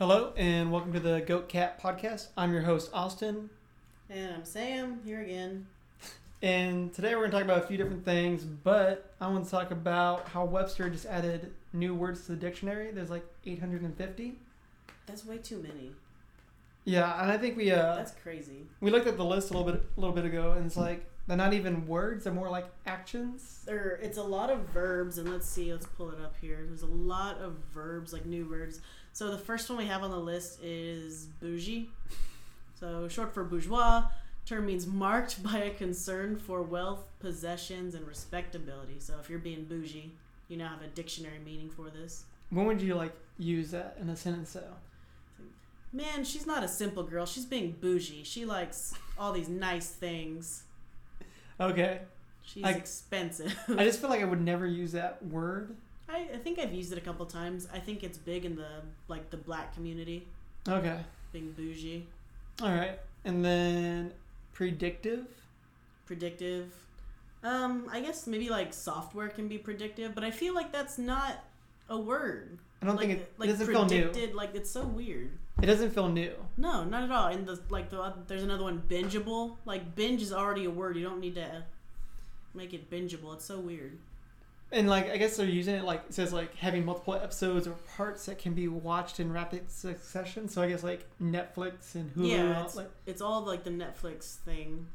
Hello and welcome to the Goat Cat Podcast. I'm your host Austin, And I'm Sam here again. and today we're going to talk about a few different things. But I want to talk about how Webster just added new words to the dictionary. There's like 850. That's way too many. Yeah, and I think we uh That's crazy. we looked at the list a little bit a little bit ago, and it's like they're not even words; they're more like actions. There, it's a lot of verbs, and let's see, let's pull it up here. There's a lot of verbs, like new words. So the first one we have on the list is bougie. So short for bourgeois. Term means marked by a concern for wealth, possessions, and respectability. So if you're being bougie, you now have a dictionary meaning for this. When would you like use that in a sentence though? Man, she's not a simple girl. She's being bougie. She likes all these nice things. Okay, She's expensive. I just feel like I would never use that word. I, I think I've used it a couple times. I think it's big in the like the black community, Okay, being bougie, all right, and then predictive. predictive. Um, I guess maybe like software can be predictive, but I feel like that's not a word. I don't like, think it, like it doesn't feel new. predicted. Like it's so weird. It doesn't feel new. No, not at all. And the like the there's another one, bingeable. Like binge is already a word. You don't need to make it bingeable. It's so weird. And like I guess they're using it like it says like having multiple episodes or parts that can be watched in rapid succession. So I guess like Netflix and Hulu. and yeah, all- it's, like, it's all like the Netflix thing.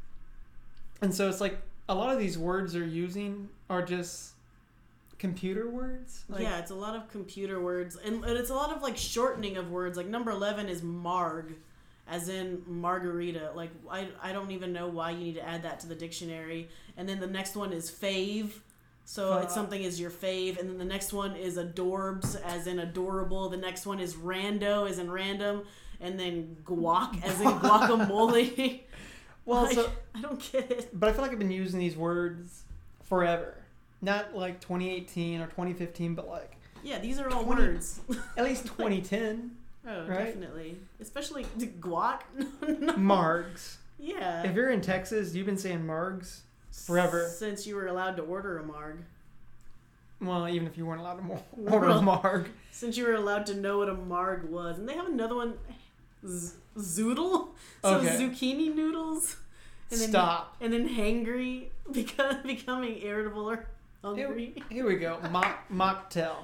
and so it's like a lot of these words they're using are just computer words. Like, yeah, it's a lot of computer words, and, and it's a lot of like shortening of words. Like number eleven is marg, as in margarita. Like I, I don't even know why you need to add that to the dictionary. And then the next one is fave, so Fuck. it's something is your fave. And then the next one is adorbs, as in adorable. The next one is rando, as in random. And then guac, as in guacamole. Well, Like, so I don't get it. but I feel like I've been using these words forever. Not like 2018 or 2015, but like Yeah, these are all 20 words. at least 2010. Oh, Right? definitely. Especially guac. no. Margs. Yeah. If you're in Texas, you've been saying margs forever. Since you were allowed to order a marg. Well, even if you weren't allowed to mo- order a marg. Since you were allowed to know what a marg was. And they have another one, Z- zoodle? So Okay. zucchini noodles. And then, Stop. And then hangry, because becoming irritable or hungry. Here we go. Mock, mocktail.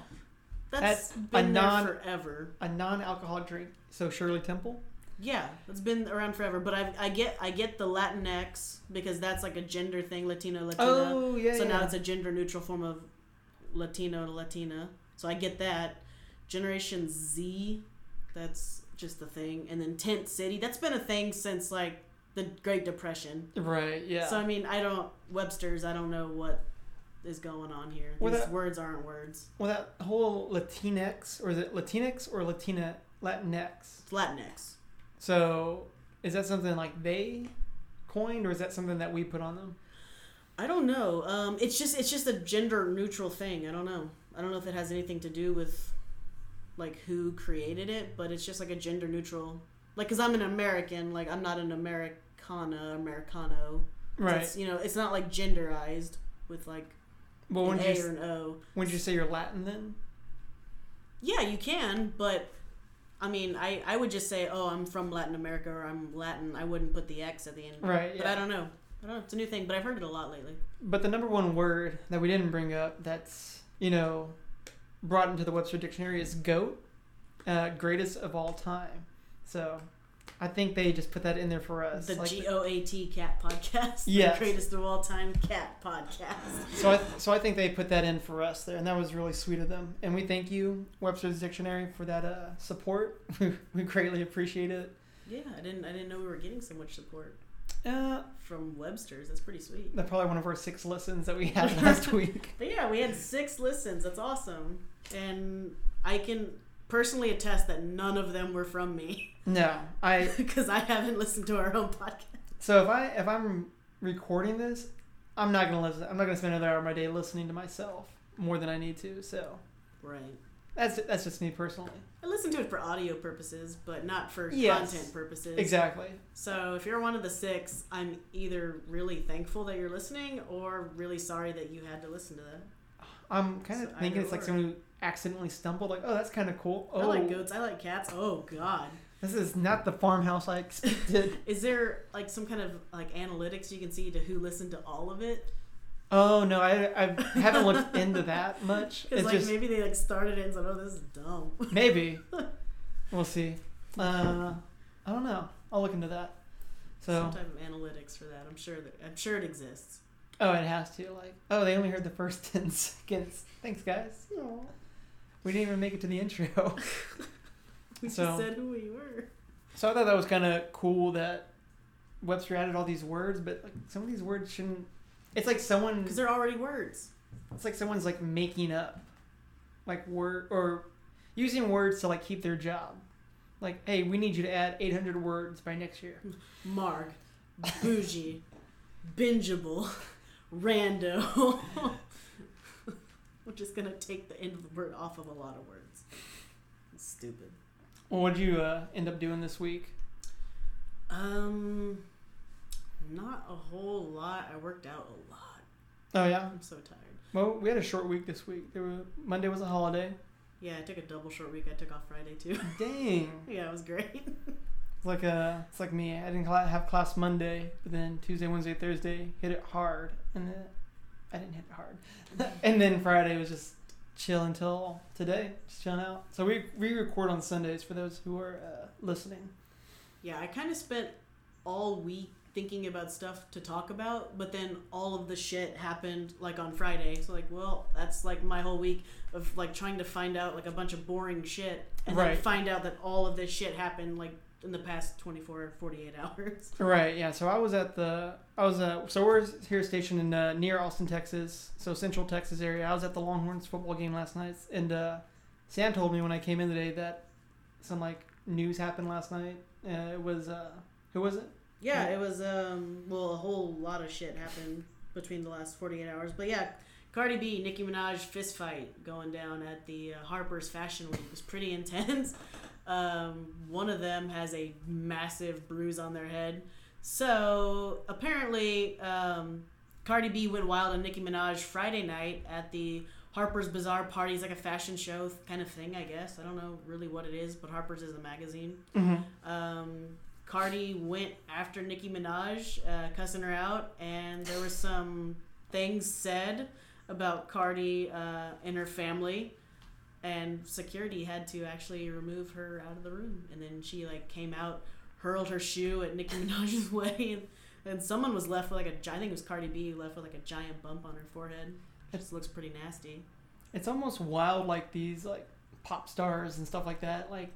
That's that's a been non- there forever. A non-alcoholic drink. So Shirley Temple. Yeah, it's been around forever. But I, I get I get the Latinx because that's like a gender thing, Latino, Latina. Oh yeah. so yeah. now it's a gender neutral form of Latino Latina. So I get that. Generation Z, that's just the thing. And then Tent City, that's been a thing since like the Great Depression. right. Yeah. So I mean, I don't Webster's. I don't know what is going on here. Well, These that- words aren't words. well, that whole Latinx, or is it Latinx or Latina Latinx? It's Latinx. So is that something like they coined, or is that something that we put on them? I don't know. Um, it's just it's just a gender neutral thing. I don't know. I don't know if it has anything to do with like who created it, but it's just like a gender neutral. Like, cause I'm an American. Like, I'm not an Americana, Americano. Right. It's, you know, it's not like genderized with like Well, an A you or an O. when did you say you're Latin then? Yeah, you can, but I mean, I I would just say, oh, I'm from Latin America or I'm Latin. I wouldn't put the X at the end. Right. But Yeah. I don't know. I don't know. It's a new thing, but I've heard it a lot lately. But the number one word that we didn't bring up that's, you know, brought into the Webster Dictionary is goat, uh, greatest of all time. So I think they just put that in there for us. The like- G O A T Cat Podcast. Yeah, The greatest of all time cat podcast. so I, so I think they put that in for us there, and that was really sweet of them. And we thank you, Webster's Dictionary, for that uh, support. we greatly appreciate it. Yeah, I didn't I didn't know we were getting so much support Uh, from Webster's. That's pretty sweet. that's probably one of our six listens that we had last week. But yeah, we had six listens. That's awesome. And I can personally attest that none of them were from me No, I because I haven't listened to our own podcast. So if I if I'm recording this, I'm not gonna listen. I'm not gonna spend another hour of my day listening to myself more than I need to. So Right. that's that's just me personally. I listen to it for audio purposes, but not for Yes. content purposes. Exactly. So if you're one of the six, I'm either really thankful that you're listening or really sorry that you had to listen to that. I'm kind of So thinking it's like someone who accidentally stumbled. Like, oh, that's kind of cool. Oh, I like goats. I like cats. Oh God. this is not the farmhouse I expected. Is there like some kind of like analytics you can see to who listened to all of it? oh no, I I haven't looked into that much. Because It's like just maybe they like started it and said, "Oh, this is dumb." maybe we'll see. Uh, I don't know. I'll look into that. So some type of analytics for that. I'm sure that I'm sure it exists. oh, it has to like oh they only heard the first ten seconds. Thanks guys. We didn't even make it to the intro. We So- just said who we were. So I thought that was kind of cool that Webster added all these words, but like some of these words shouldn't. It's like someone. Because they're already words. It's like someone's like making up, like word or using words to like keep their job. Like, hey, we need you to add 800 words by next year. Marg, bougie, bingeable, rando. We're just gonna take the end of the word off of a lot of words. It's stupid. Well, what'd you uh, end up doing this week? Um, not a whole lot. I worked out a lot. Oh yeah. I'm so tired. Well, we had a short week this week. There were Monday was a holiday. Yeah, I took a double short week. I took off Friday too. Dang. yeah, it was great. It's like uh, it's like me. I didn't have class Monday, but then Tuesday, Wednesday, Thursday hit it hard, and then I didn't hit it hard. and then Friday was just chill until today, just chilling out. So we we record on Sundays for those who are uh, listening. Yeah, I kind of spent all week thinking about stuff to talk about, but then all of the shit happened like on Friday. So like, well, that's like my whole week of like trying to find out like a bunch of boring shit and Right. then find out that all of this shit happened like in the past 24 or 48 hours. Right. Yeah. So I was at the I was uh so we're here stationed in uh, near Austin, Texas, so Central Texas area. I was at the Longhorns football game last night, and uh, Sam told me when I came in today that some like news happened last night. Uh, it was uh, who was it? Yeah, it was um well a whole lot of shit happened between the last 48 hours. But yeah, Cardi B, Nicki Minaj fist fight going down at the uh, Harper's Fashion Week was pretty intense. Um, one of them has a massive bruise on their head. So apparently, um, Cardi B went wild on Nicki Minaj Friday night at the Harper's Bazaar party. It's like a fashion show kind of thing, I guess. I don't know really what it is, but Harper's is a magazine. Mm-hmm. Um, Cardi went after Nicki Minaj, uh, cussing her out, and there were some things said about Cardi uh, and her family, and security had to actually remove her out of the room. And then she like came out, hurled her shoe at Nicki Minaj's way, and, and someone was left with like a I think it was Cardi B left with like a giant bump on her forehead. It just looks pretty nasty. It's almost wild, like these like pop stars and stuff like that. Like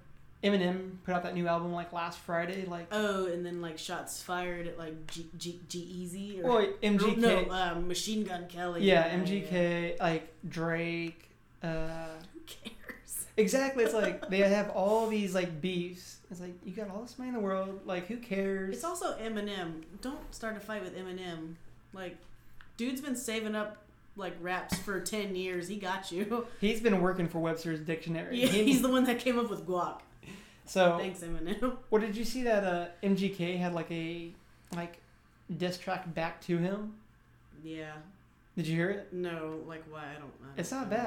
Eminem put out that new album like last Friday. Like, Oh, and then like shots fired at like G G G-Eazy or oh, MGK. No, uh, Machine Gun Kelly. yeah, MGK, like Drake. Uh, cares? Exactly. It's like they have all these like beefs. It's like you got all this money in the world. Like who cares? It's also Eminem. Don't start a fight with Eminem. Like, dude's been saving up like raps for ten years. He got you. He's been working for Webster's dictionary. Yeah, He- he's the one that came up with guac. so. Thanks, Eminem. What did you see that uh, MGK had like a like diss track back to him? Yeah. Did you hear it? No, like why? I don't. I It's not don't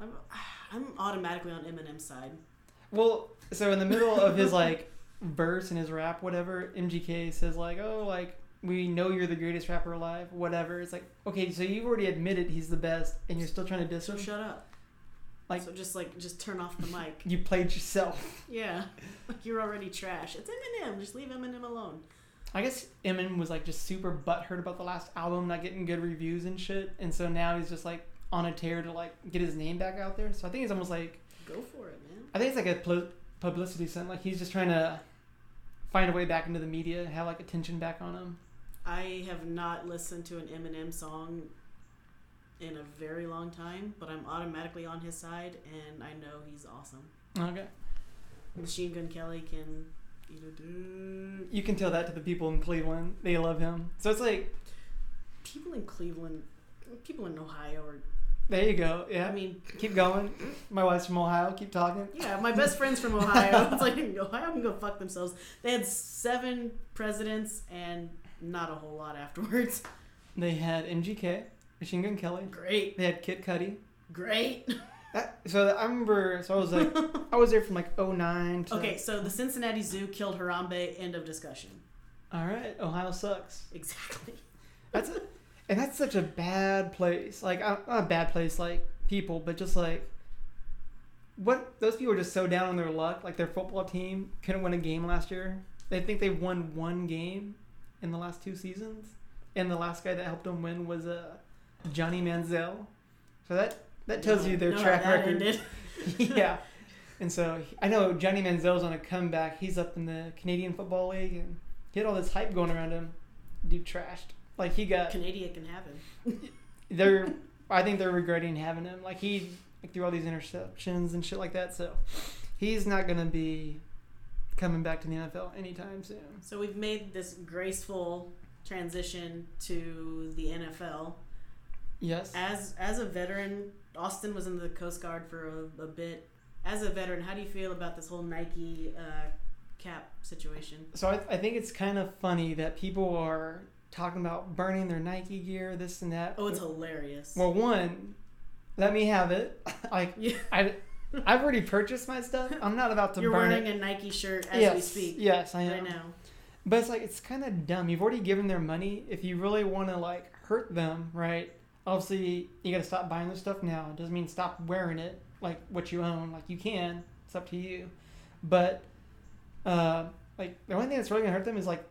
know. I'm automatically on Eminem's side. Well, so in the middle of his like verse and his rap, whatever, MGK says like, "Oh, like we know you're the greatest rapper alive." Whatever. It's like, okay, so you've already admitted he's the best, and you're still trying to diss So him. shut up. Like- so just like just turn off the mic. You played yourself. Yeah, like you're already trash. It's Eminem. Just leave Eminem alone. I guess Eminem was like just super butthurt about the last album not getting good reviews and shit, and so now he's just like on a tear to like get his name back out there. So I think it's almost like Go for it, man. I think it's like a pl- publicity stunt. Like he's just trying to find a way back into the media, have like attention back on him. I have not listened to an Eminem song in a very long time, but I'm automatically on his side, and I know he's awesome. Okay, Machine Gun Kelly can eat a dick. you can tell that to the people in Cleveland. They love him. So it's like People in Cleveland, people in Ohio are. there you go. Yeah, I mean, keep going. Mm-hmm. My wife's from Ohio. Keep talking. yeah, my best friend's from Ohio. It's like Ohio can go fuck themselves. They had seven presidents and not a whole lot afterwards. They had MGK, Machine Gun Kelly. Great, They had Kid Cudi. great. That, so I remember. So I was like, I was there from like 09 to. Okay, so the Cincinnati Zoo killed Harambe. End of discussion. All right, Ohio sucks. Exactly. That's a, and that's such a bad place. Like not a bad place, like people, but just like what those people are just so down on their luck. Like their football team couldn't win a game last year. They think they won one game in the last two seasons, and the last guy that helped them win was uh, Johnny Manziel. So that that tells you their track record. yeah. And so I know Johnny Manziel's on a comeback. He's up in the Canadian Football League and he had all this hype going around him. Dude trashed. Like he got Canada can have him. they're I think they're regretting having him. Like he like, threw all these interceptions and shit like that. So he's not gonna be coming back to the NFL anytime soon. So we've made this graceful transition to the NFL. Yes. As as a veteran, Austin was in the Coast Guard for a, a bit. As a veteran, how do you feel about this whole Nike uh, cap situation? So I, I think it's kind of funny that people are talking about burning their Nike gear, this and that. Oh, it's hilarious. Well, one, let me have it. like Yeah. I, I've already purchased my stuff. I'm not about to You're burn wearing it. a Nike shirt as yes, we speak yes, I am. right now. But it's like it's kind of dumb. You've already given their money. If you really want to like hurt them, right? Obviously, you got to stop buying their stuff now. It doesn't mean stop wearing it, like what you own. Like you can. It's up to you. But uh, like the only thing that's really gonna hurt them is like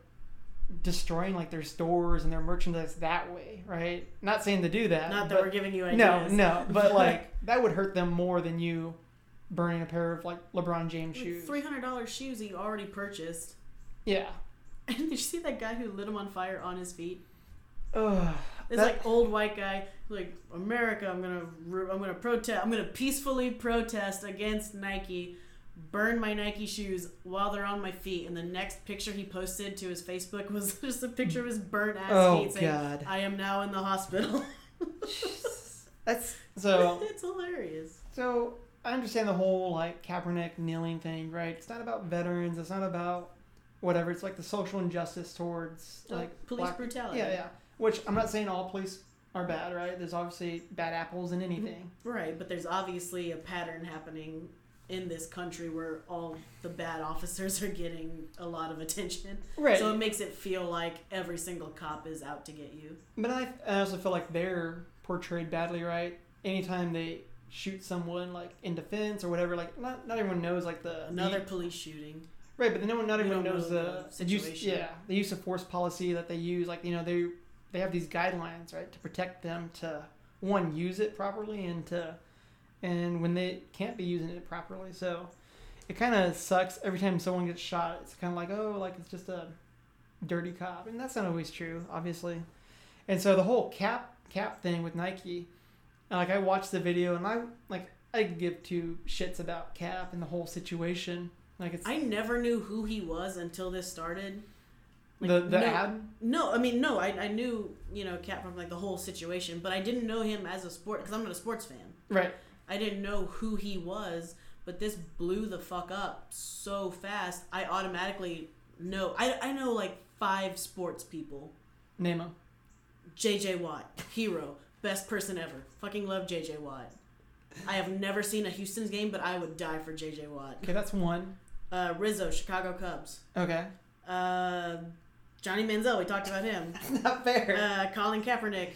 destroying like their stores and their merchandise that way, right? Not saying to do that. Not that we're giving you ideas. no, no, but like that would hurt them more than you burning a pair of like LeBron James shoes. Three hundred dollars shoes that you already purchased. Yeah. And did you see that guy who lit him on fire on his feet? Ugh. This That- like old white guy, like America. I'm gonna, I'm gonna protest. I'm gonna peacefully protest against Nike. Burn my Nike shoes while they're on my feet. And the next picture he posted to his Facebook was just a picture of his burnt ass Oh feet saying, God. "I am now in the hospital." That's so. it's hilarious. So I understand the whole like Kaepernick kneeling thing, right? It's not about veterans. It's not about whatever. It's like the social injustice towards Like like police black- brutality. Yeah, yeah. Which I'm not saying all police are bad, right? There's obviously bad apples in anything. Right, but there's obviously a pattern happening in this country where all the bad officers are getting a lot of attention. Right. So it makes it feel like every single cop is out to get you. But I, I also feel like they're portrayed badly, right? Anytime they shoot someone like in defense or whatever, like not not everyone knows like the Another the, police shooting. right, but then no one not everyone knows know the, the use situation. yeah the use of force policy that they use. Like you know they they have these guidelines right to protect them to one use it properly and to and when they can't be using it properly, so it kind of sucks every time someone gets shot. It's kind of like oh like it's just a dirty cop, and that's not always true, obviously. And so the whole cap cap thing with Nike, like I watched the video and I like I give two shits about Cap and the whole situation. Like it's I never knew who he was until this started. Like, the the no, ad. No, I mean no. I, I knew you know Cap from like the whole situation, but I didn't know him as a sport because I'm not a sports fan. Right. I didn't know who he was, but this blew the fuck up so fast. I automatically know. I, I know like five sports people. Name him. JJ Watt, hero, best person ever. Fucking love JJ Watt. I have never seen a Houston's game, but I would die for JJ Watt. Okay, that's one. Uh, Rizzo, Chicago Cubs. Okay. Uh, Johnny Manziel, we talked about him. Not fair. Uh, Colin Kaepernick.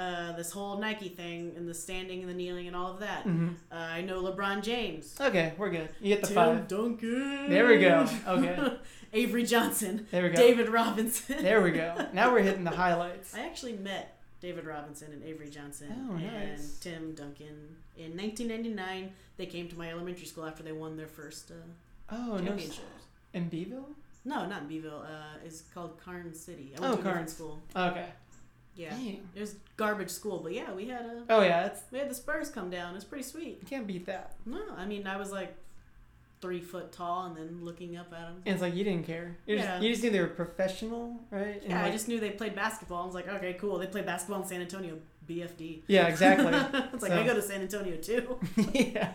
Uh, this whole Nike thing and the standing and the kneeling and all of that. hmm Uh, I know LeBron James. Okay, we're good. You get the Tim five. Duncan. There we go. Okay. Avery Johnson. There we go. David Robinson. There we go. Now we're hitting the highlights. I actually met David Robinson and Avery Johnson Oh, and. Tim Duncan in 1999. They came to my elementary school after they won their first uh, Oh no. championships. In Beeville. No, not in Beeville. Uh, it's called Karnes City. I Oh, went to a different Karnes. school. Okay. Yeah, Dang. it was garbage school, but yeah, we had a Oh yeah, it's we had the Spurs come down. It's pretty sweet. you can't beat that. No, I mean I was like three foot tall and then looking up at them. And it's like you didn't care. You Yeah. just you just knew they were professional, right? And Yeah, I just knew they played basketball. I was like, okay, cool. They play basketball in San Antonio, BFD. Yeah, exactly. it's like So- I go to San Antonio too. yeah.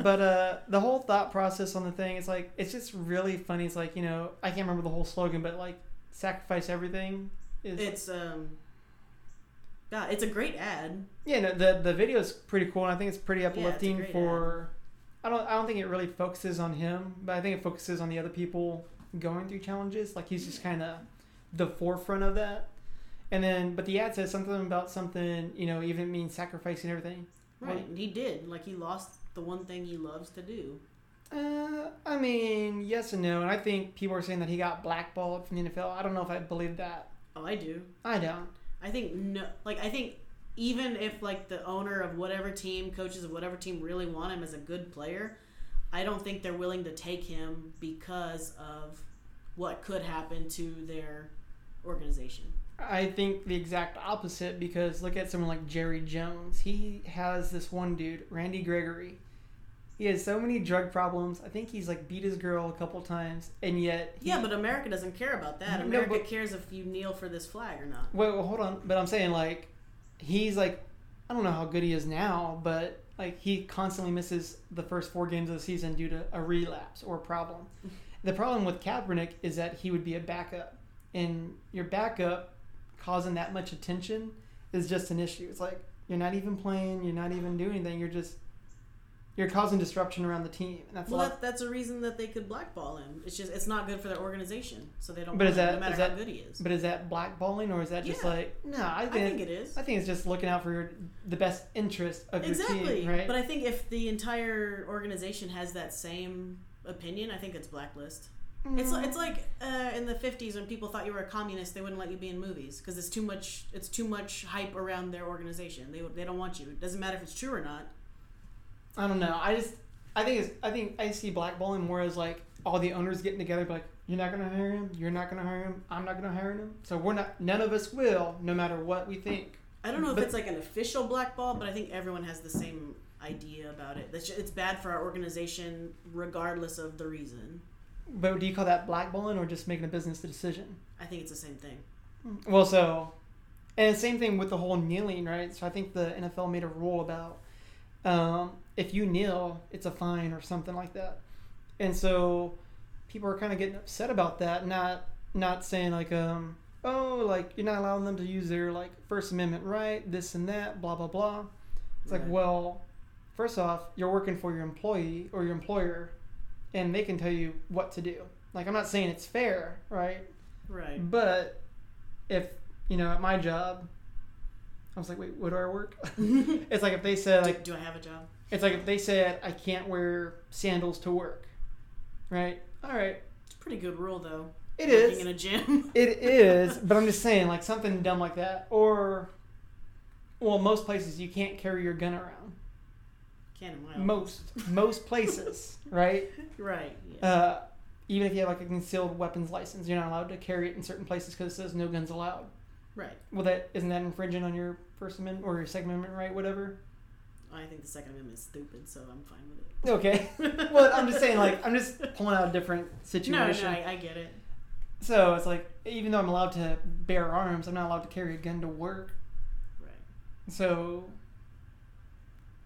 But uh, the whole thought process on the thing, it's like it's just really funny. It's like you know I can't remember the whole slogan, but like sacrifice everything is It's um, God, it's a great ad. Yeah, no, the the video is pretty cool, and I think it's pretty uplifting great for. I don't I don't think it really focuses on him, but I think it focuses on the other people going through challenges. Like he's just kind of the forefront of that. And then, but the ad says something about something, you know, even means sacrificing everything. Right. Well- he did. Like he lost the one thing he loves to do. Uh, I mean, yes and no. And I think people are saying that he got blackballed from the NFL. I don't know if I believe that. Oh, I do. I don't. I think no. Like I think even if like the owner of whatever team, coaches of whatever team really want him as a good player, I don't think they're willing to take him because of what could happen to their organization. I think the exact opposite because look at someone like Jerry Jones. He has this one dude, Randy Gregory. He has so many drug problems. I think he's like beat his girl a couple times, and yet he, Yeah, but America doesn't care about that. No, America but- cares if you kneel for this flag or not. Wait, well, hold on. But I'm saying like he's like I don't know how good he is now, but like he constantly misses the first four games of the season due to a relapse or a problem. The problem with Kaepernick is that he would be a backup, and your backup causing that much attention is just an issue. It's like you're not even playing, you're not even doing anything. You're just you're causing disruption around the team, and that's a Well, that, that's a reason that they could blackball him. It's just it's not good for their organization, so they don't. But is him, no matter is how that- good he is? But is that blackballing or is that just Yeah. like no? I I think, think it is. I think it's just looking out for your, the best interest of your Exactly. team, right? But I think if the entire organization has that same opinion, I think it's blacklist. It's Mm. li- it's like uh, in the fifties when people thought you were a communist, they wouldn't let you be in movies because it's too much. It's too much hype around their organization. They they don't want you. It doesn't matter if it's true or not. I don't know. I just I think it's I think I see blackballing more as like all the owners getting together, like you're not gonna hire him, you're not gonna hire him, I'm not gonna hire him, so we're not. None of us will, no matter what we think. I don't know But- if it's like an official blackball, but I think everyone has the same idea about it. That's It's bad for our organization, regardless of the reason. But do you call that blackballing or just making a business decision? I think it's the same thing. Well, so, and same thing with the whole kneeling, right? So I think the NFL made a rule about um, if you kneel, it's a fine or something like that. And so people are kind of getting upset about that, not not saying like, um, oh, like you're not allowing them to use their like First Amendment right, this and that, blah blah blah. It's like, Right. well, first off, you're working for your employee or your employer, and they can tell you what to do. Like, I'm not saying it's fair, right? Right. But if you know, at my job, I was like, wait, what do I work? it's like if they said do, like, do I have a job? It's like if they said I can't wear sandals to work, right? All right, It's a pretty good rule, though. it is, in a gym. it is. But I'm just saying, like something dumb like that, or well, most places you can't carry your gun around. Can't in my Most most places, right? Right. Yeah. Uh, even if you have like a concealed weapons license, you're not allowed to carry it in certain places because it says no guns allowed. right. Well, that isn't that infringing on your First Amendment or your Second Amendment right, whatever. I think the Second Amendment is stupid, so I'm fine with it. Okay. well, I'm just saying, like, I'm just pulling out a different no, situation. no, I, I get it. So it's like, even though I'm allowed to bear arms, I'm not allowed to carry a gun to work. Right. So,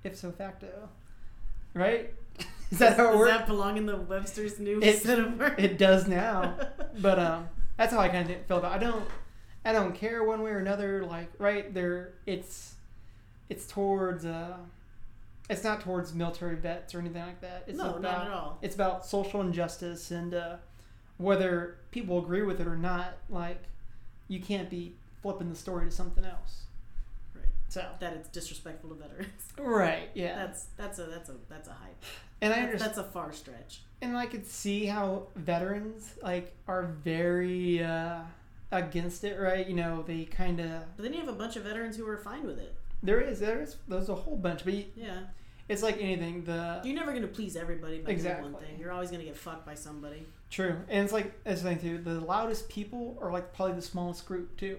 if so facto, right? Is that how it Does works? that belong in the Webster's new It- set of words? It does now, but um, that's how I kind of feel about. It. I don't, I don't care one way or another. Like, right there, it's, it's towards uh, it's not towards military vets or anything like that. It's no, about, not at all. It's about social injustice and uh, whether people agree with it or not. Like, you can't be flipping the story to something else. Right. So, That it's disrespectful to veterans. right, yeah, That's that's a that's a that's a hype. and I That's, understand. that's a far stretch. And I could see how veterans like are very uh, against it, right? You know, they kind of But then you have a bunch of veterans who are fine with it. There is there is there's a whole bunch, but you, Yeah. it's like anything. The You're never gonna please everybody by doing Exactly. one thing. You're always gonna get fucked by somebody. true, and it's like it's the thing too. The loudest people are like probably the smallest group too.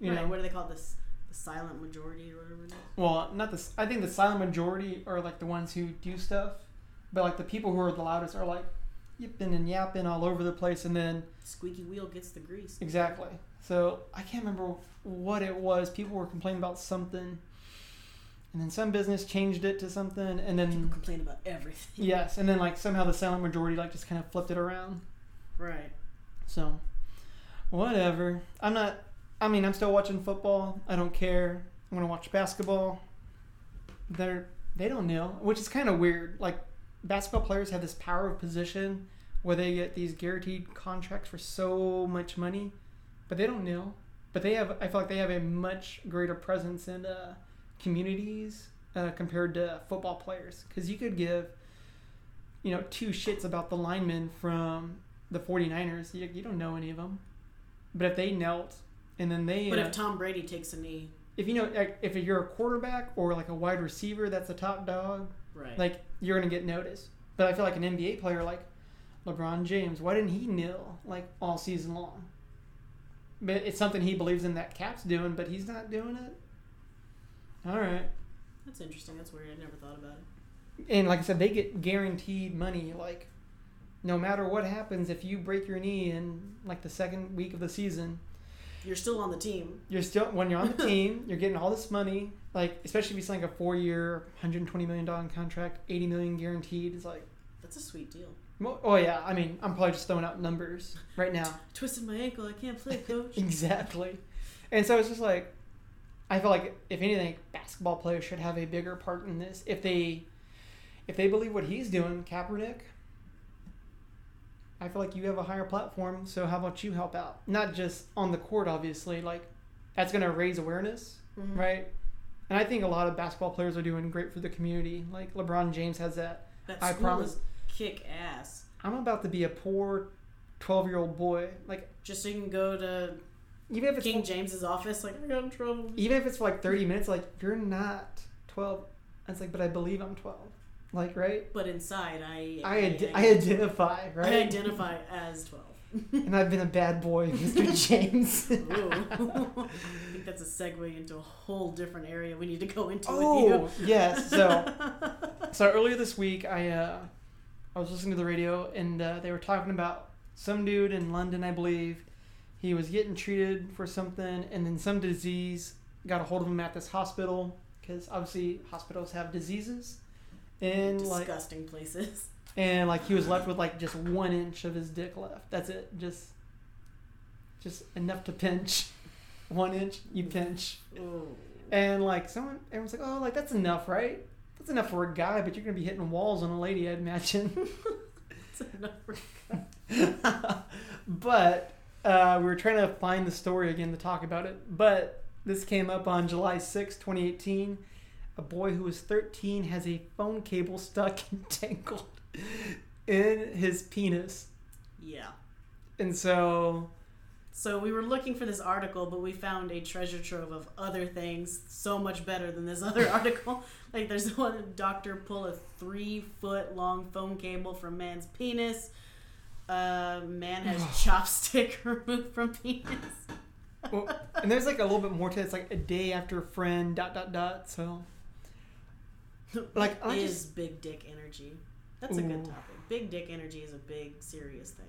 You right. know, What do they call this? The silent majority or whatever it is. well, not the. I think the silent majority are like the ones who do stuff, but like the people who are the loudest are like yipping and yapping all over the place, and then Squeaky wheel gets the grease. Exactly. So I can't remember what it was. People were complaining about something, and then some business changed it to something, and People then complain about everything. yes, and then like somehow the silent majority like just kind of flipped it around. Right. So whatever. I'm not. I mean, I'm still watching football. I don't care. I want to watch basketball. They're they don't kneel, which is kind of weird. Like basketball players have this power of position where they get these guaranteed contracts for so much money, but they don't kneel. But they have I feel like they have a much greater presence in uh, communities uh, compared to football players. Because you could give you know two shits about the linemen from the 49ers. You, you don't know any of them, but if they knelt and then they But uh, if Tom Brady takes a knee, if you know like, if you're a quarterback or like a wide receiver that's a top dog right? like you're gonna get noticed. But i feel like an nba player like lebron james why didn't he kneel like all season long? But it's something he believes in that cap's doing but he's not doing it all right that's interesting. That's weird. I never thought about it. and like i said they get guaranteed money like no matter what happens if you break your knee in like the second week of the season You're still on the team. you're still when you're on the team, you're getting all this money. Like especially if you sign like a four year, 120 million dollar contract, 80 million guaranteed. It's like, That's a sweet deal. oh yeah. I mean, I'm probably just throwing out numbers right now. Twisted my ankle. I can't play, coach. exactly. And so it's just like, I feel like if anything, basketball players should have a bigger part in this. If they, if they believe what he's doing, Kaepernick. I feel like you have a higher platform, so how about you help out? Not just on the court, obviously. Like, that's gonna raise awareness. Mhm. right? And I think a lot of basketball players are doing great for the community. Like LeBron James has that. That I promise. kick ass. I'm about to be a poor 12 year old boy. Like Just so you can go to even if it's King James's office, like I got in trouble. even if it's for like 30 minutes, like you're not 12. It's like, but I believe I'm 12. Like right? But inside, I I ad- I identify right. I identify as twelve. and I've been a bad boy, Mr. James. I think that's a segue into a whole different area we need to go into oh with yes. you. So so earlier this week, I uh, I was listening to the radio and uh, they were talking about some dude in London, I believe. He was getting treated for something, and then some disease got a hold of him at this hospital because obviously hospitals have diseases, and like disgusting places. and like he was left with like just one inch of his dick left. That's it, just just enough to pinch. One inch, you pinch. Ooh. And like someone, everyone's like, oh, like that's enough, right? That's enough for a guy, but you're gonna be hitting walls on a lady, I'd imagine. It's enough for- but uh, we were trying to find the story again to talk about it. But this came up on July 6, 2018. A boy who was 13 has a phone cable stuck and tangled in his penis. Yeah. And so, So we were looking for this article, but we found a treasure trove of other things so much better than this other article. Like there's one doctor pull a three foot long phone cable from man's penis. Uh, man has chopstick removed from penis. well, and there's like a little bit more to it. It's like a day after friend, dot, dot, dot. So, Like, I is just- big dick energy. That's a good topic. Big dick energy is a big serious thing,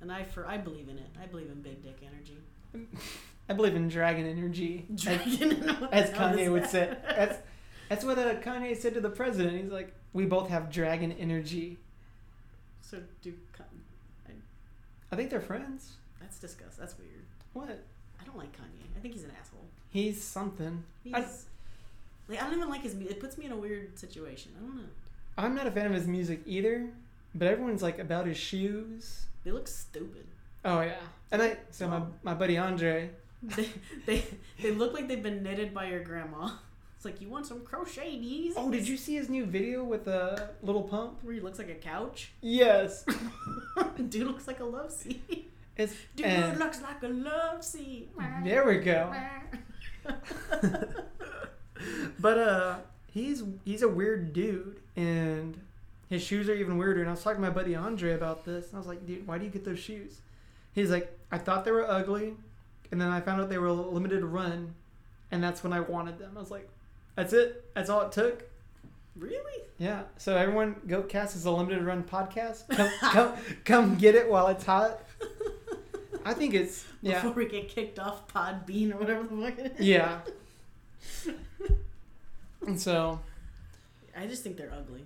and I for I believe in it. I believe in big dick energy. I believe in dragon energy. Dragon, as does Kanye would say. That's, that's what uh, Kanye said to the president. He's like, we both have dragon energy. So do I think they're friends. that's disgust. That's weird. What? I don't like Kanye. I think he's an asshole. He's something. He's I- like I don't even like his. It puts me in a weird situation. I don't know. I'm not a fan of his music either, but everyone's like about his shoes. They look stupid. Oh yeah, and I so my my buddy Andre. They they they look like they've been knitted by your grandma. It's like you want some crocheties. Oh, did you see his new video with a Lil Pump? Where he looks like a couch. Yes. Dude looks like a love seat. It's Dude and- looks like a love seat. there we go. But uh, he's he's a weird dude, and his shoes are even weirder. And I was talking to my buddy Andre about this, and I was like, dude, why do you get those shoes? He's like, I thought they were ugly, and then I found out they were a limited run, and that's when I wanted them. I was like, that's it. That's all it took. really? Yeah. So everyone, Goatcast is a limited run podcast. Come, come, come get it while it's hot. I think it's yeah, Before we get kicked off Podbean or whatever the fuck it is. yeah. And so I just think they're ugly.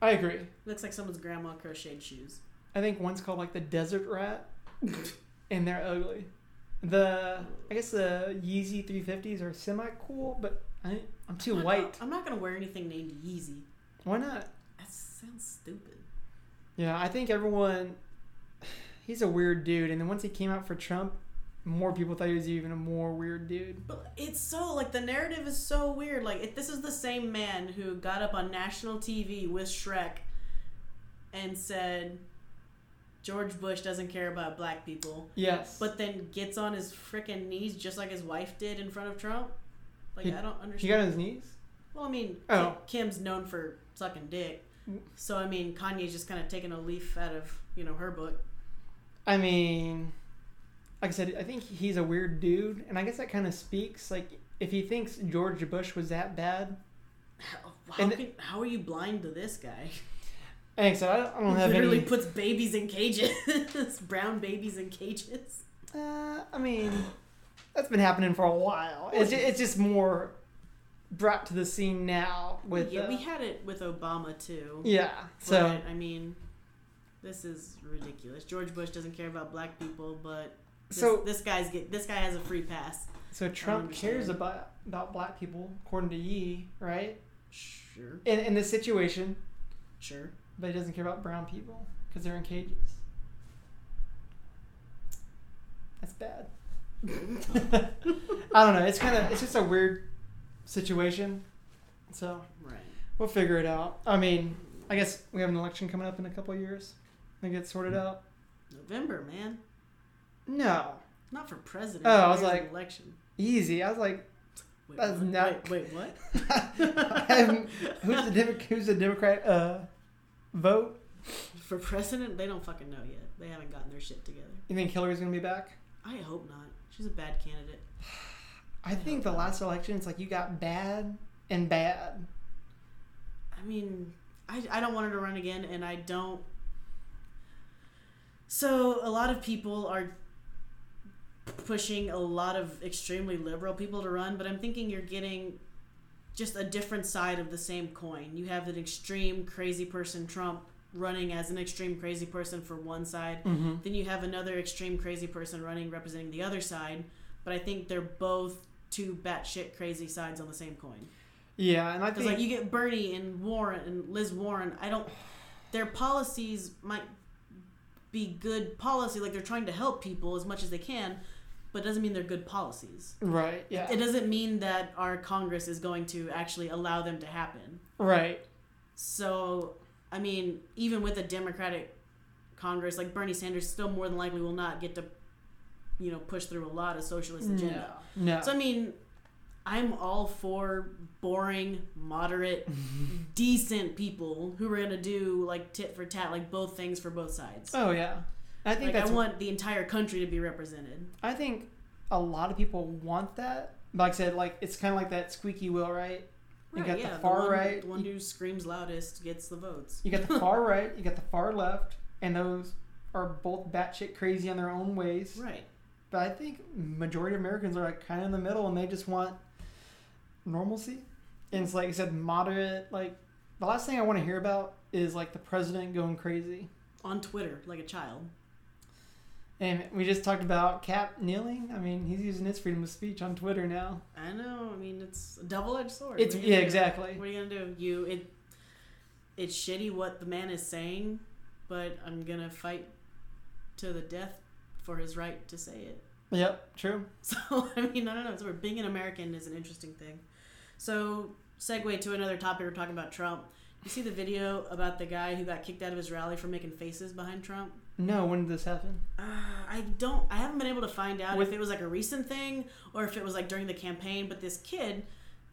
I agree. Looks like someone's grandma crocheted shoes. I think one's called like the desert rat, and they're ugly. The I guess the Yeezy 350s are semi cool, but I, I'm too I'm not- white. I'm not gonna wear anything named Yeezy. Why not? That sounds stupid. Yeah, I think everyone. He's a weird dude, and then once he came out for Trump, more people thought he was even a more weird dude. But it's so like the narrative is so weird. Like if this is the same man who got up on national TV with Shrek and said George Bush doesn't care about black people, Yes, but then gets on his freaking knees just like his wife did in front of Trump. Like He- I don't understand. he got on his knees. well, I mean, Oh. Kim's known for sucking dick, Mm. so I mean, Kanye's just kind of taking a leaf out of you know her book. I mean, like I said, I think he's a weird dude, and I guess that kind of speaks. Like, if he thinks George Bush was that bad, How, how, can, how are you blind to this guy? and so I don't, I don't have Literally any. puts babies in cages, brown babies in cages. Uh, I mean, that's been happening for a while. It's just, it's just more brought to the scene now with. yeah, uh, we had it with Obama too. yeah. So But, I mean, this is ridiculous. George Bush doesn't care about black people, but this, so this guy's get this guy has a free pass. so Trump cares about about black people, according to Ye, right? Sure, In in this situation, sure. but he doesn't care about brown people because they're in cages. That's bad. I don't know. It's kind of it's just a weird situation. So Right. we'll figure it out. I mean, I guess we have an election coming up in a couple of years. I get sorted out. November, man. No, Not for president. Oh, I was like- election. easy. I was like, Wait, that's what? not- Wait, wait, what? Who's the Demo- who's the Democrat uh, vote? For president, they don't fucking know yet. They haven't gotten their shit together. You think Hillary's gonna be back? I hope not. She's a bad candidate. I think the last election, it's like you got bad and bad. I mean, I, I don't want her to run again, and I don't. So, a lot of people are pushing a lot of extremely liberal people to run, but I'm thinking you're getting just a different side of the same coin. You have an extreme crazy person, Trump, running as an extreme crazy person for one side. Mm-hmm. Then you have another extreme crazy person running representing the other side, but I think they're both two batshit crazy sides on the same coin. Yeah, and I think like you get Bernie and Warren and Liz Warren, I don't. Their policies might be good policy, like they're trying to help people as much as they can, but it doesn't mean they're good policies. right. Yeah. It doesn't mean that our Congress is going to actually allow them to happen. right. So, I mean, even with a Democratic Congress, like Bernie Sanders, still more than likely will not get to, you know, push through a lot of socialist agenda. No. No. So I mean, I'm all for boring, moderate, decent people who are gonna do like tit for tat, like both things for both sides. oh yeah. I think like I want the entire country to be represented. I think a lot of people want that. Like I said, like it's kind of like that squeaky wheel, right? You got the yeah, far one, right, the one who screams loudest gets the votes. You got the far right, you got the far left, and those are both batshit crazy in their own ways. Right. But I think majority of Americans are like kind of in the middle, and they just want normalcy. And it's like I said, moderate. Like the last thing I want to hear about is like the president going crazy. On Twitter, like a child. And we just talked about Cap kneeling. I mean, he's using his freedom of speech on Twitter now. I know. I mean, it's a double-edged sword. It's What are you yeah, exactly. What are you gonna do? You it. It's shitty what the man is saying, but I'm gonna fight to the death for his right to say it. Yep, true. So I mean, I don't know. So being an American is an interesting thing. So segue to another topic. We're talking about Trump. You see the video about the guy who got kicked out of his rally for making faces behind Trump? No, when did this happen? Uh, I don't. I haven't been able to find out With- if it was like a recent thing or if it was like during the campaign. But this kid,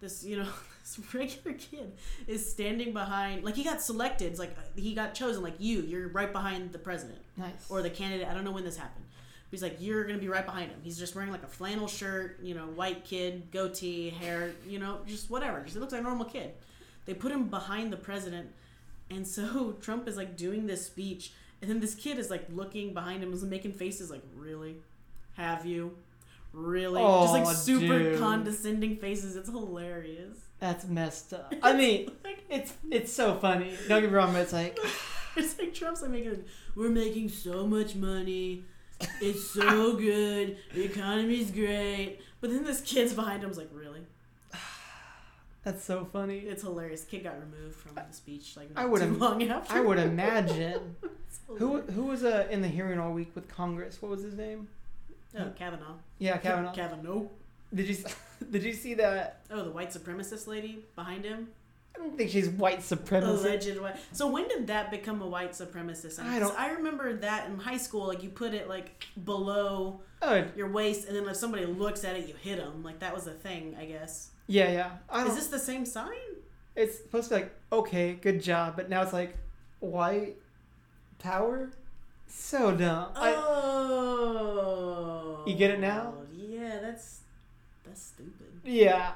this you know, this regular kid is standing behind. Like he got selected. It's like he got chosen. Like you, you're right behind the president Nice. or the candidate. I don't know when this happened. He's like, you're gonna be right behind him. He's just wearing like a flannel shirt, you know, white kid, goatee, hair, you know, just whatever. Because it looks like a normal kid. They put him behind the president, and so Trump is like doing this speech, and then this kid is like looking behind him, is making faces like, really, have you, really, just like super dude. condescending faces. It's hilarious. That's messed up. I mean, like, it's it's so funny. Don't get me wrong, but it's like it's like Trump's like making, we're making so much money. It's so good. The economy's great. But then this kid's behind him's like, really? That's so funny. It's hilarious. Kid got removed from the speech like I not would too long after. I would imagine. Who who was uh, in the hearing all week with Congress? What was his name? Oh, Kavanaugh. Yeah, Kavanaugh. Kavanaugh. Did you did you see that? Oh, the white supremacist lady behind him. I don't think she's white supremacist. Alleged white. So when did that become a white supremacist? I don't- I remember that in high school. Like you put it like below Oh, your waist, and then if somebody looks at it, you hit them. Like that was a thing, I guess. Yeah, yeah. I Is this the same sign? it's supposed to be like okay, good job, but now it's like white power. So dumb. I, Oh. You get it now? Yeah, that's that's stupid. yeah,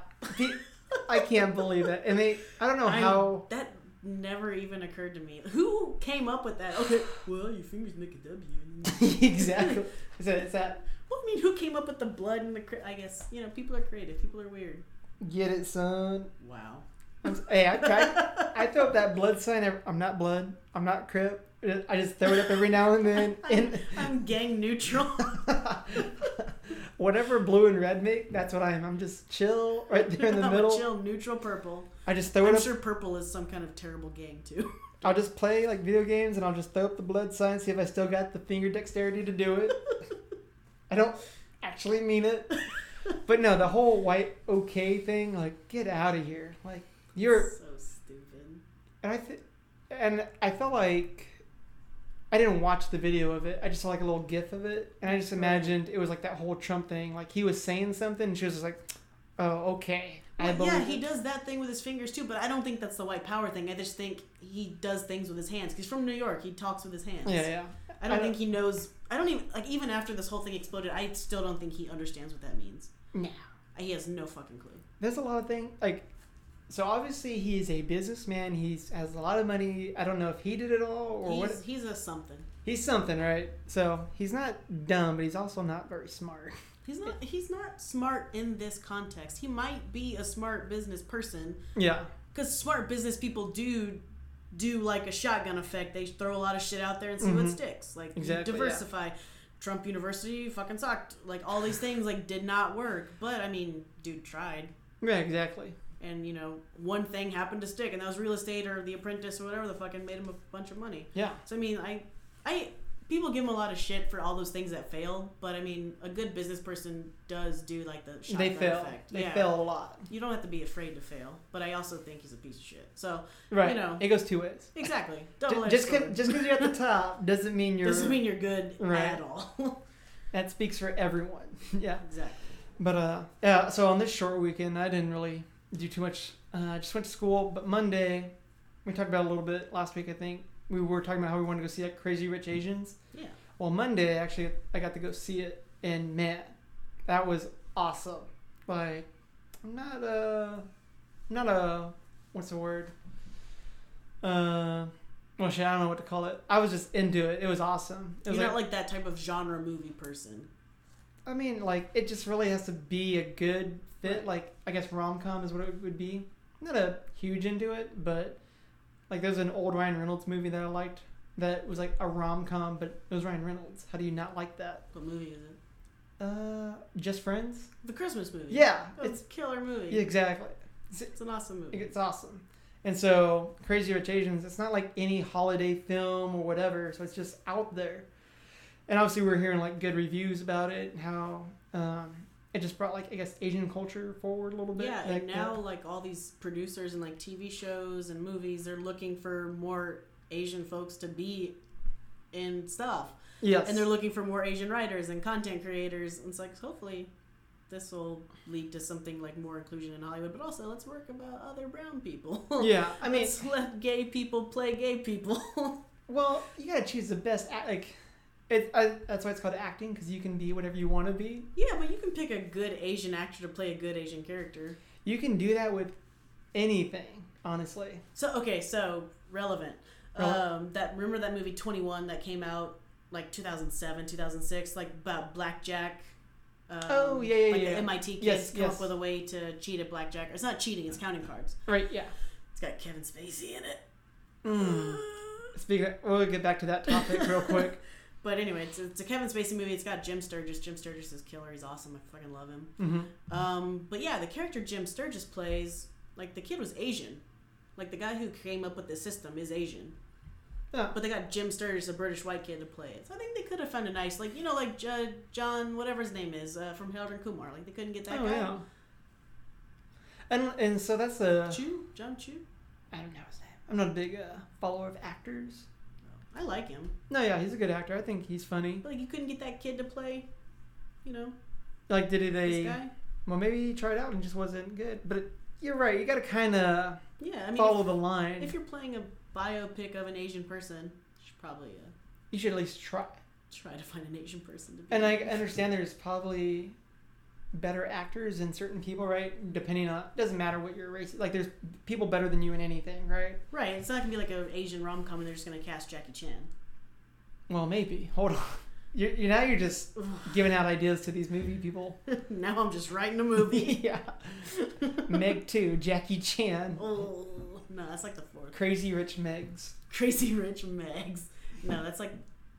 I can't believe it. And they, I don't know I- how. that never even occurred to me. Who came up with that? Okay, well, your fingers make a W. exactly. Is that, is that Well, I mean, who came up with the blood and the? I guess you know, people are creative. People are weird. Get it, son? Wow. I'm, hey, I tried. I throw up that blood sign. every- I'm not blood. I'm not crip. I just throw it up every now and then. And I'm gang neutral. whatever blue and red make, that's what I am. I'm just chill right there in the I'm middle. chill neutral purple. I just throw it I'm sure purple is some kind of terrible gang too. I'll just play like video games and I'll just throw up the blood sign, see if I still got the finger dexterity to do it. I don't actually mean it. But no, the whole white okay thing, like, get out of here. Like, you're. so stupid. And I th- and I felt like I didn't watch the video of it. I just saw like a little gif of it, and I just imagined it was like that whole Trump thing. Like he was saying something, and she was just like, "Oh, okay, I Well, yeah, he it." does that thing with his fingers too, but I don't think that's the white power thing. I just think he does things with his hands. He's from New York. He talks with his hands. Yeah, yeah. I don't I think he knows. I don't even like even after this whole thing exploded. I still don't think he understands what that means. No. He has no fucking clue. There's a lot of things like. So obviously he's a businessman. He's has a lot of money. I don't know if he did it all or He's what. he's a something. He's something, right? So he's not dumb, but he's also not very smart. He's not he's not smart in this context. He might be a smart business person Yeah. because smart business people do do like a shotgun effect. They throw a lot of shit out there and see what Mhm. sticks. Like Exactly, yeah. Trump University fucking sucked. Like all these things like did not work. But I mean, dude tried. Yeah, exactly. And you know, one thing happened to stick, and that was real estate or The Apprentice or whatever the fucking made him a bunch of money. Yeah. So I mean, I, I, people give him a lot of shit for all those things that fail, but I mean, a good business person does do like the shotgun they fail. effect. They yeah. fail a lot. You don't have to be afraid to fail, but I also think he's a piece of shit. So Right. you know. It goes two ways. exactly, double just cause, just because you're at the top doesn't mean you're. doesn't mean you're good Right. at all. that speaks for everyone. yeah. exactly. But uh, yeah. So on this short weekend, I didn't really do too much. Uh, I just went to school. But Monday, we talked about a little bit last week. I think we were talking about how we wanted to go see like Crazy Rich Asians. Yeah. Well, Monday actually, I got to go see it, and man, that was awesome. Like, I'm not a, I'm not a, what's the word? Uh, well, shit, I don't know what to call it. I was just into it. It was awesome. It You're was not like that type of genre movie person. I mean, like it just really has to be a good fit. Like I guess rom com is what it would be. Not a huge into it, but like there's an old Ryan Reynolds movie that I liked that was like a rom com, but it was Ryan Reynolds. How do you not like that? What movie is it? Uh, Just Friends. The Christmas movie. Yeah, it's it's a killer movie. yeah, exactly. It's an awesome movie. It's awesome. And so Crazy Rich Asians, it's not like any holiday film or whatever. So it's just out there. And obviously we're hearing like good reviews about it and how um, it just brought like I guess Asian culture forward a little bit. Yeah, Like, and now like all these producers and like TV shows and movies, they're looking for more Asian folks to be in stuff, yes, and they're looking for more Asian writers and content creators. And it's like hopefully this will lead to something like more inclusion in Hollywood, but also let's work about other brown people. yeah. I mean, let's let gay people play gay people. well, you gotta choose the best. Like, it. I, that's why it's called acting because you can be whatever you want to be. yeah, but you can pick a good Asian actor to play a good Asian character. You can do that with anything, honestly. So okay, so relevant. Relevant. Um, that remember that movie Twenty One that came out like 2007, 2006, like about blackjack. Um, Oh, yeah, yeah, like yeah. The MIT kids Yes, come yes. up with a way to cheat at blackjack. It's not cheating; it's counting cards. Right. Yeah. It's got Kevin Spacey in it. Mm. Speaking, of, we'll get back to that topic real quick. But anyway, it's, it's a Kevin Spacey movie. It's got Jim Sturgis. Jim Sturgis is killer. He's awesome. I fucking love him. Mm-hmm. Um, but yeah, the character Jim Sturgis plays, like the kid was Asian. Like the guy who came up with the system is Asian. Yeah. But they got Jim Sturgis, a British white kid, to play it. So I think they could have found a nice, like you know, like J- John, whatever his name is, uh, from Harold and Kumar. Like they couldn't get that oh guy. yeah. And and so that's a Chu, John Chu. I don't know his name. I'm not a big uh, follower of actors. I like him. No, yeah, he's a good actor. I think he's funny. But like you couldn't get that kid to play, you know, Like, did he? this guy. well, maybe he tried out and just wasn't good. But it, you're right. You got to kind of Yeah, I mean, follow if, the line. if you're playing a biopic of an Asian person, you should probably uh, you should at least try. try to find an Asian person to be. And I understand there's probably better actors than certain people, right? Depending on doesn't matter what your race. Like there's people better than you in anything, right? Right, it's not gonna be like an Asian rom com and they're just gonna cast Jackie Chan. Well, maybe. Hold on. You're, you now you're just giving out ideas to these movie people. now I'm just writing a movie. yeah. Meg two, Jackie Chan, oh no, that's like the fourth. Crazy Rich Megs. Crazy Rich Megs. No, that's like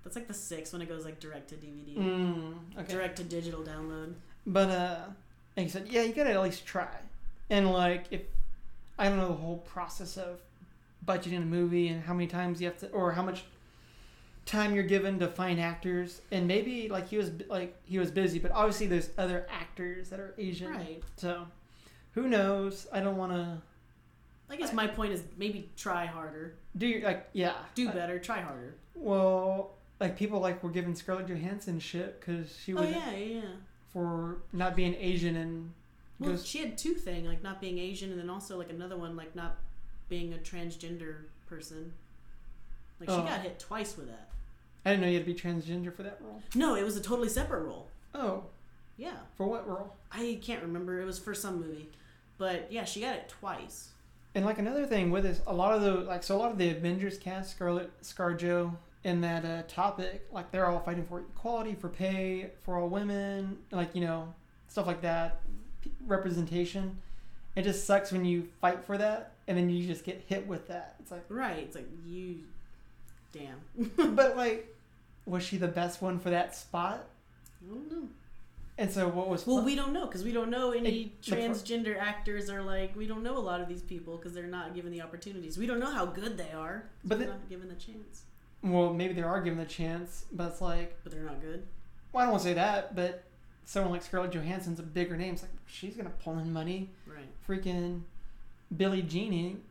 that's like the sixth when it goes like direct to DVD, Mm, okay. direct to digital download. But uh, you said, yeah, you gotta at least try. And like, if I don't know the whole process of budgeting a movie and how many times you have to, or how much time you're given to find actors, and maybe like he was like he was busy, but obviously there's other actors that are Asian, Right. so who knows? I don't want to I guess my point is maybe try harder, do your like yeah do I- better, try harder. well, like people like were giving Scarlett Johansson shit because she Oh was yeah, yeah. yeah. For not being Asian and Well, goes she had two thing like not being Asian, and then also like another one like not being a transgender person. Like she Oh. got hit twice with that. I didn't know you had to be transgender for that role. No, it was a totally separate role. Oh, Yeah, for what role? I can't remember. It was for some movie, but yeah, she got it twice. And like another thing with this, a lot of the like so a lot of the Avengers cast, Scarlett, ScarJo, in that uh, topic, like they're all fighting for equality, for pay, for all women, like you know stuff like that, P- representation. It just sucks when you fight for that and then you just get hit with that. It's like, Right? It's like you, damn. but like, was she the best one for that spot? I don't know. And so what was Well, fun- we don't know because we don't know any It- transgender actors are like. We don't know a lot of these people because they're not given the opportunities. We don't know how good they are. But they're the- not given the chance. Well maybe they are given the chance, but it's like But they're not good. well I don't want to say that, but someone like Scarlett Johansson's a bigger name. It's like she's gonna pull in money. Right? freaking Billie Jean.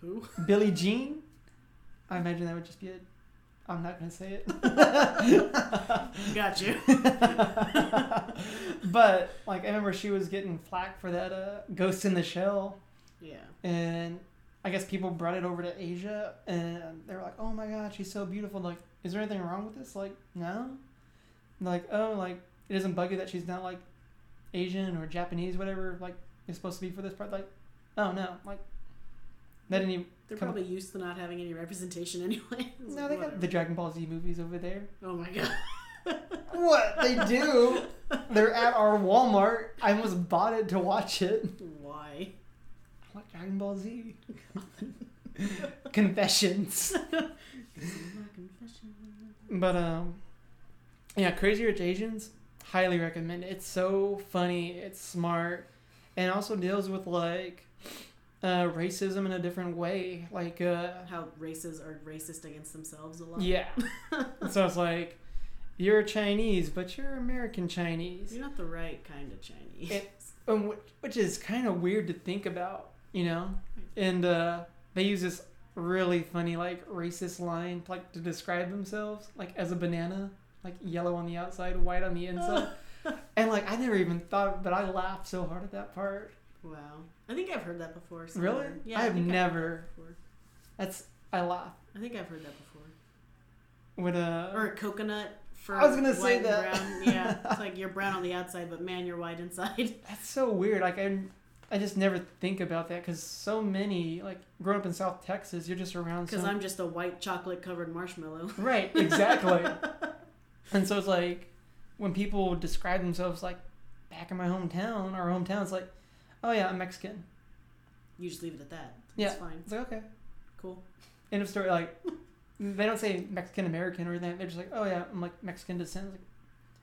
Who? Billie Jean? I imagine that would just be a. I'm not gonna say it. Got you. but like I remember she was getting flack for that uh, Ghost in the Shell, Yeah. and I guess people brought it over to Asia, and they were like, "Oh my God, she's so beautiful!" Like, is there anything wrong with this? Like, no. Like, oh, like it doesn't bug you that she's not like Asian or Japanese, whatever. Like, it's supposed to be for this part. Like, oh no, like that didn't even. They're probably used to not having any representation anyway. No, they got the Dragon Ball Z movies over there. Oh my god. What they do? They're at our Walmart. I almost bought it to watch it. Why? I like Dragon Ball Z. Confessions. But um, yeah, Crazy Rich Asians. Highly recommend it. It's so funny. It's smart, and also deals with like uh, racism in a different way. Like uh, How races are racist against themselves a lot. yeah. so it's like you're Chinese, but you're American Chinese. You're not the right kind of Chinese. It- Um, wh- which is kind of weird to think about, you know. And uh, they use this really funny, like racist line, like to describe themselves, like as a banana, like yellow on the outside, white on the inside. and like I never even thought, but I laughed so hard at that part. wow. I think I've heard that before. somewhere. Really? Yeah. I have think I've never- that. That's I laugh I think I've heard that before. with a Or a coconut for I was gonna say that. brown. Yeah. It's like you're brown on the outside, but man, you're white inside. That's so weird. Like I, I just never think about that because so many like growing up in South Texas, you're just around. Because so I'm just a white chocolate covered marshmallow. right, exactly. and so it's like when people describe themselves like back in my hometown, our hometown, it's like, oh yeah, I'm Mexican. You just leave it at that. Yeah. It's fine. It's like okay, Cool. end of story. Like they don't say Mexican American or anything. They're just like, oh yeah, I'm like Mexican descent. Like,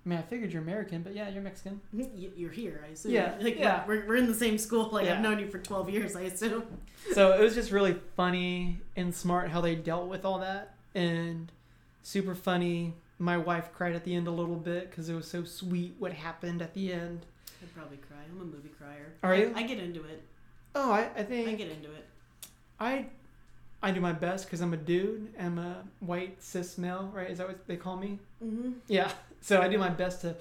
I mean, I figured you're American, but yeah, you're Mexican. You're here, I assume. Yeah, Like, yeah. We're, we're in the same school. Like, Yeah. I've known you for 12 years, I assume. So it was just really funny and smart how they dealt with all that, and super funny. My wife cried at the end a little bit because it was so sweet what happened at the end. I'd probably cry. I'm a movie crier. Are you? I get into it. Oh, I, I think I get into it. I I do my best because I'm a dude. I'm a white cis male, right? Is that what they call me? Mm-hmm. Yeah. So I do my best to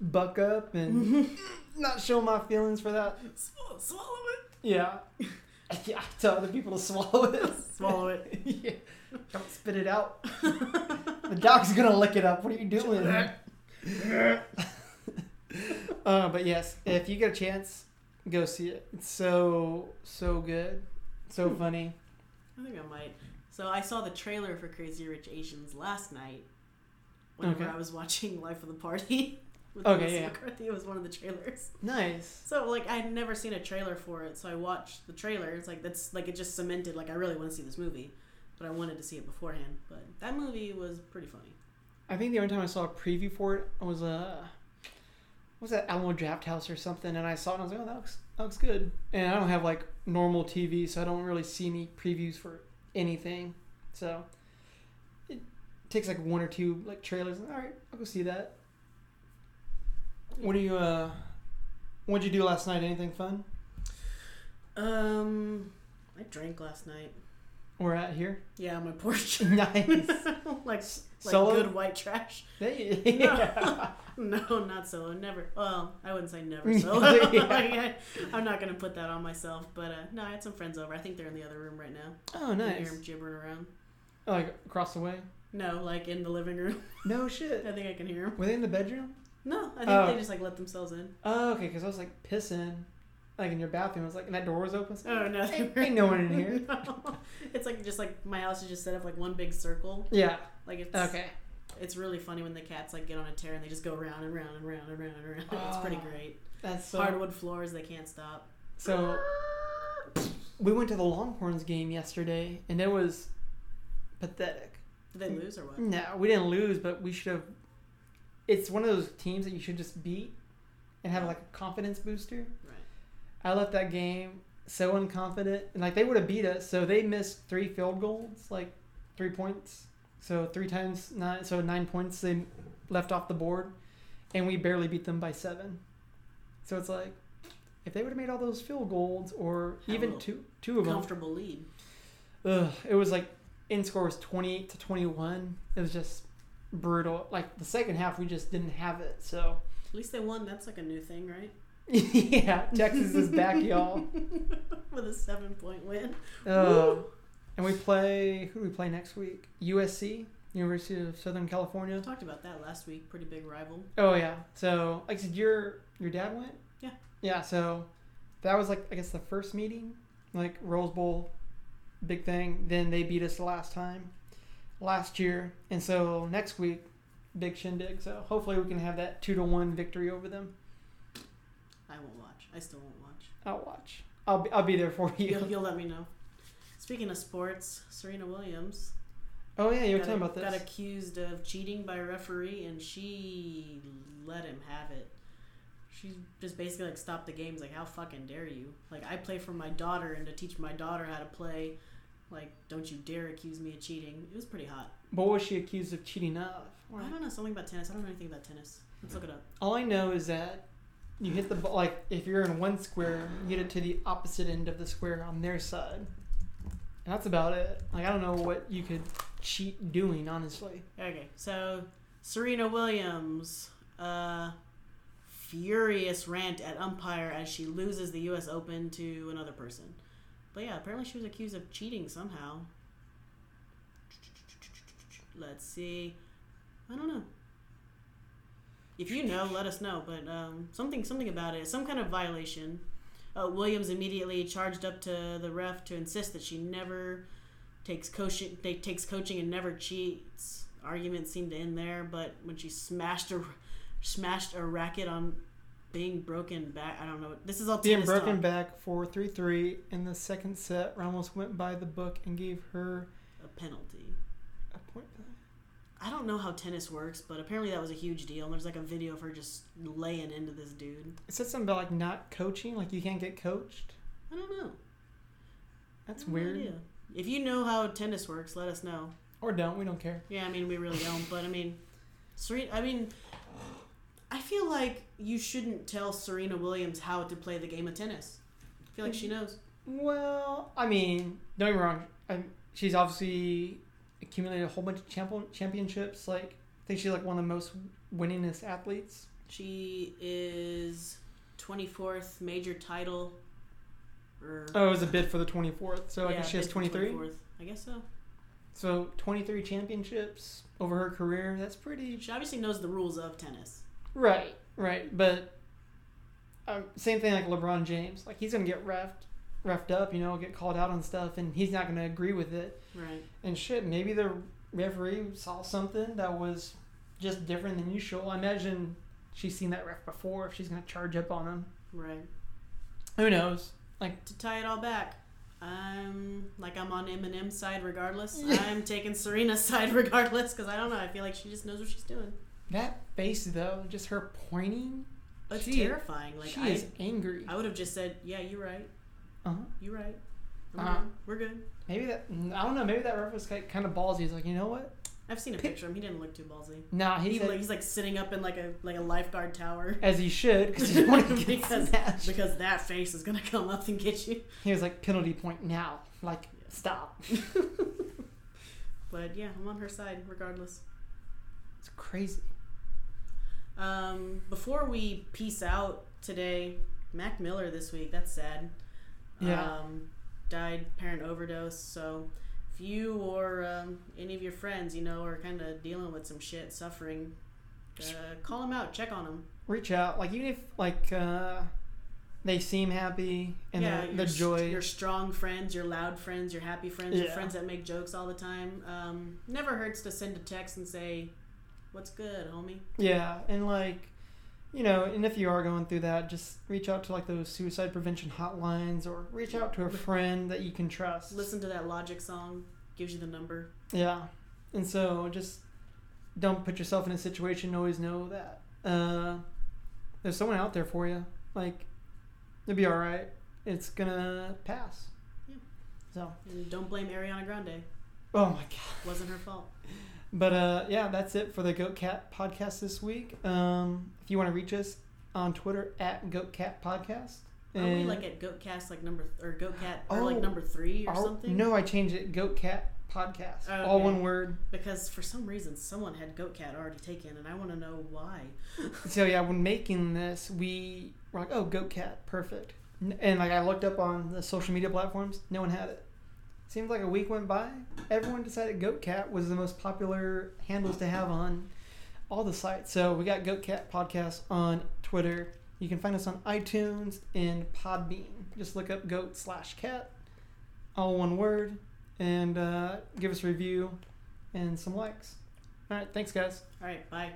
buck up and not show my feelings for that. Swallow, swallow it. Yeah. Yeah. I tell other people to swallow it. Swallow it. yeah. Don't spit it out. the dog's gonna lick it up. What are you doing? uh, but yes, if you get a chance, go see it. It's so so good, so Hmm. funny. I think I might. So I saw the trailer for Crazy Rich Asians last night. Whenever Okay. I was watching Life of the Party. With Okay, Melissa yeah. McCarthy, was one of the trailers. Nice. So like I'd never seen a trailer for it, so I watched the trailer. It's like that's like it just cemented like I really want to see this movie, but I wanted to see it beforehand. But that movie was pretty funny. I think the only time I saw a preview for it was uh, was that Alamo Drafthouse or something, and I saw it and I was like, oh, that looks that looks good. And I don't have like normal TV, so I don't really see any previews for anything. So takes like one or two like trailers. All right, I'll go see that. What do you uh? What'd you do last night? Anything fun? Um, I drank last night. We're at here. Yeah, my porch. nice. like like Solo? good white trash. Hey, No. No, not solo. Never. Well, I wouldn't say never solo. Yeah. Like, I, I'm not gonna put that on myself. But uh, no, I had some friends over. I think they're in the other room right now. Oh, I nice. hear them gibbering around. Oh, like across the way. No, like in the living room. No shit. I think I can hear them. Were they in the bedroom? No, I think Oh. they just like let themselves in. Oh, okay, because I was like pissing, like in your bathroom. I was like, and that door was open. So, Oh no, ain't, ain't no one in here. No. It's like just like my house is just set up like one big circle. Yeah. Like it's Okay. it's really funny when the cats like get on a tear and they just go round and round and round and round and round. It's pretty Oh. great. That's so. Hardwood floors, they can't stop. So we went to the Longhorns game yesterday, and it was pathetic. Did they lose or what? No, we didn't lose, but we should have. It's one of those teams that you should just beat and have like a confidence booster. Right. I left that game so unconfident, and like they would have beat us. So they missed three field goals, like three points. So three times nine, so nine points they left off the board, and we barely beat them by seven. So it's like, if they would have made all those field goals, or even two two of them, Comfortable lead. ugh, it was like in score was twenty eight to twenty one. It was just brutal. Like the second half, we just didn't have it. So At least they won. That's like a new thing, right? yeah, Texas is back, y'all. With a seven point win. Oh, and we play. Who do we play next week? USC, University of Southern California. Talked about that last week. Pretty big rival. Oh yeah. So like I said, your your dad went. Yeah. Yeah. So that was like I guess the first meeting, like Rose Bowl, big thing. Then they beat us the last time, last year, and so next week, big shindig. So hopefully we can have that two to one victory over them. I won't watch. I still won't watch. I'll watch. I'll be, I'll be there for you. You'll, you'll let me know. Speaking of sports, Serena Williams Oh yeah, you were talking about this. got accused of cheating by a referee, and she let him have it. She's just basically like, stopped the games. Like, how fucking dare you? Like, I play for my daughter, and to teach my daughter how to play, like, don't you dare accuse me of cheating. It was pretty hot. But what was she accused of cheating of? I don't know something about tennis. I don't know anything about tennis. Let's look it up. All I know is that you hit the ball like if you're in one square, you get it to the opposite end of the square on their side. And that's about it. Like I don't know what you could cheat doing, honestly. Okay, so Serena Williams, uh, furious rant at umpire as she loses the U.S. Open to another person. But yeah, apparently she was accused of cheating somehow. Let's see. I don't know. If you know, let us know. But um, something, something about it, some kind of violation. Uh, Williams immediately charged up to the ref to insist that she never takes coaching they takes coaching and never cheats. Argument seemed to end there, but when she smashed a smashed a racket on being broken back, I don't know. This is all Being broken talk. back for three three in the second set, Ramos went by the book and gave her a penalty. A point. I don't know how tennis works, but apparently that was a huge deal. And there's like a video of her just laying into this dude. It said something about like not coaching, like you can't get coached. I don't know. That's no weird. idea. If you know how tennis works, let us know. Or don't, we don't care. Yeah, I mean we really don't, but I mean, Serena. I mean, I feel like you shouldn't tell Serena Williams how to play the game of tennis. I feel like she mm-hmm. knows. Well, I mean, don't get me wrong. i she's obviously accumulated a whole bunch of champion, championships. Like, I think she's like one of the most winningest athletes. She is 24th major title. Or, Oh, it was a bid for the 24th. So I guess she has 23. 24th. I guess so. So 23 championships over her career. That's pretty. She obviously knows the rules of tennis. Right, right. But um, same thing like LeBron James. Like, he's going to get refed, refed up, you know, get called out on stuff, and he's not going to agree with it. Right. And shit, maybe the referee saw something that was just different than usual. I imagine she's seen that ref before if she's going to charge up on him. Right. Who knows? Like to tie it all back, I'm like I'm on Eminem's side regardless. I'm taking Serena's side regardless because I don't know. I feel like she just knows what she's doing. That face, though, just her pointing, That's She- terrifying. Like she I, is angry. I would have just said, "Yeah, you're right. Uh-huh. You're right. We're, Uh-huh. good. We're good." Maybe that, I don't know, maybe that ref was kind of ballsy. He's like, you know what? I've seen a picture of him. He didn't look too ballsy. Nah, he He said, like, he's like sitting up in like a like a lifeguard tower as he should, because he's wanting to get Because- because that face is gonna come up and get you. He was like, penalty point now. Like, stop. But yeah, I'm on her side regardless. It's crazy. Um, before we peace out today, Mac Miller this week. That's sad. Yeah. Um, died parent overdose. So if you or um, any of your friends, you know, are kind of dealing with some shit, suffering, uh, call them out. Check on them. Reach out. Like, even if, like, uh, they seem happy and yeah, the, your, the st- joy. your strong friends, your loud friends, your happy friends, your friends that make jokes all the time. Um, never hurts to send a text and say, "What's good, homie?" Yeah, and like, you know, and if you are going through that, just reach out to like those suicide prevention hotlines or reach out to a friend that you can trust. Listen to that Logic song. Gives you the number. Yeah, and so just don't put yourself in a situation. Always know that uh, there's someone out there for you. Like, it'll be all right. It's gonna pass. Yeah. So, And don't blame Ariana Grande. oh my god. Wasn't her fault. But uh, yeah, that's it for the Goat Cat podcast this week. Um, if you want to reach us on Twitter at Goat Cat Podcast. Are we like at Goatcast like number th- or Goatcat or Oh, like number three or Our- something? No, I changed it. Goat Cat Podcast. Oh, All one word. Because for some reason someone had Goatcat already taken, and I want to know why. So yeah, when making this, we were like, "Oh, Goat Cat, perfect." And like I looked up on the social media platforms, no one had it. Seems like a week went by, everyone decided Goat Cat was the most popular handles to have on all the sites. So we got Goat Cat Podcast on Twitter. You can find us on iTunes and Podbean. Just look up Goat slash Cat, all one word, and uh, give us a review and some likes. All right, thanks guys. All right, bye.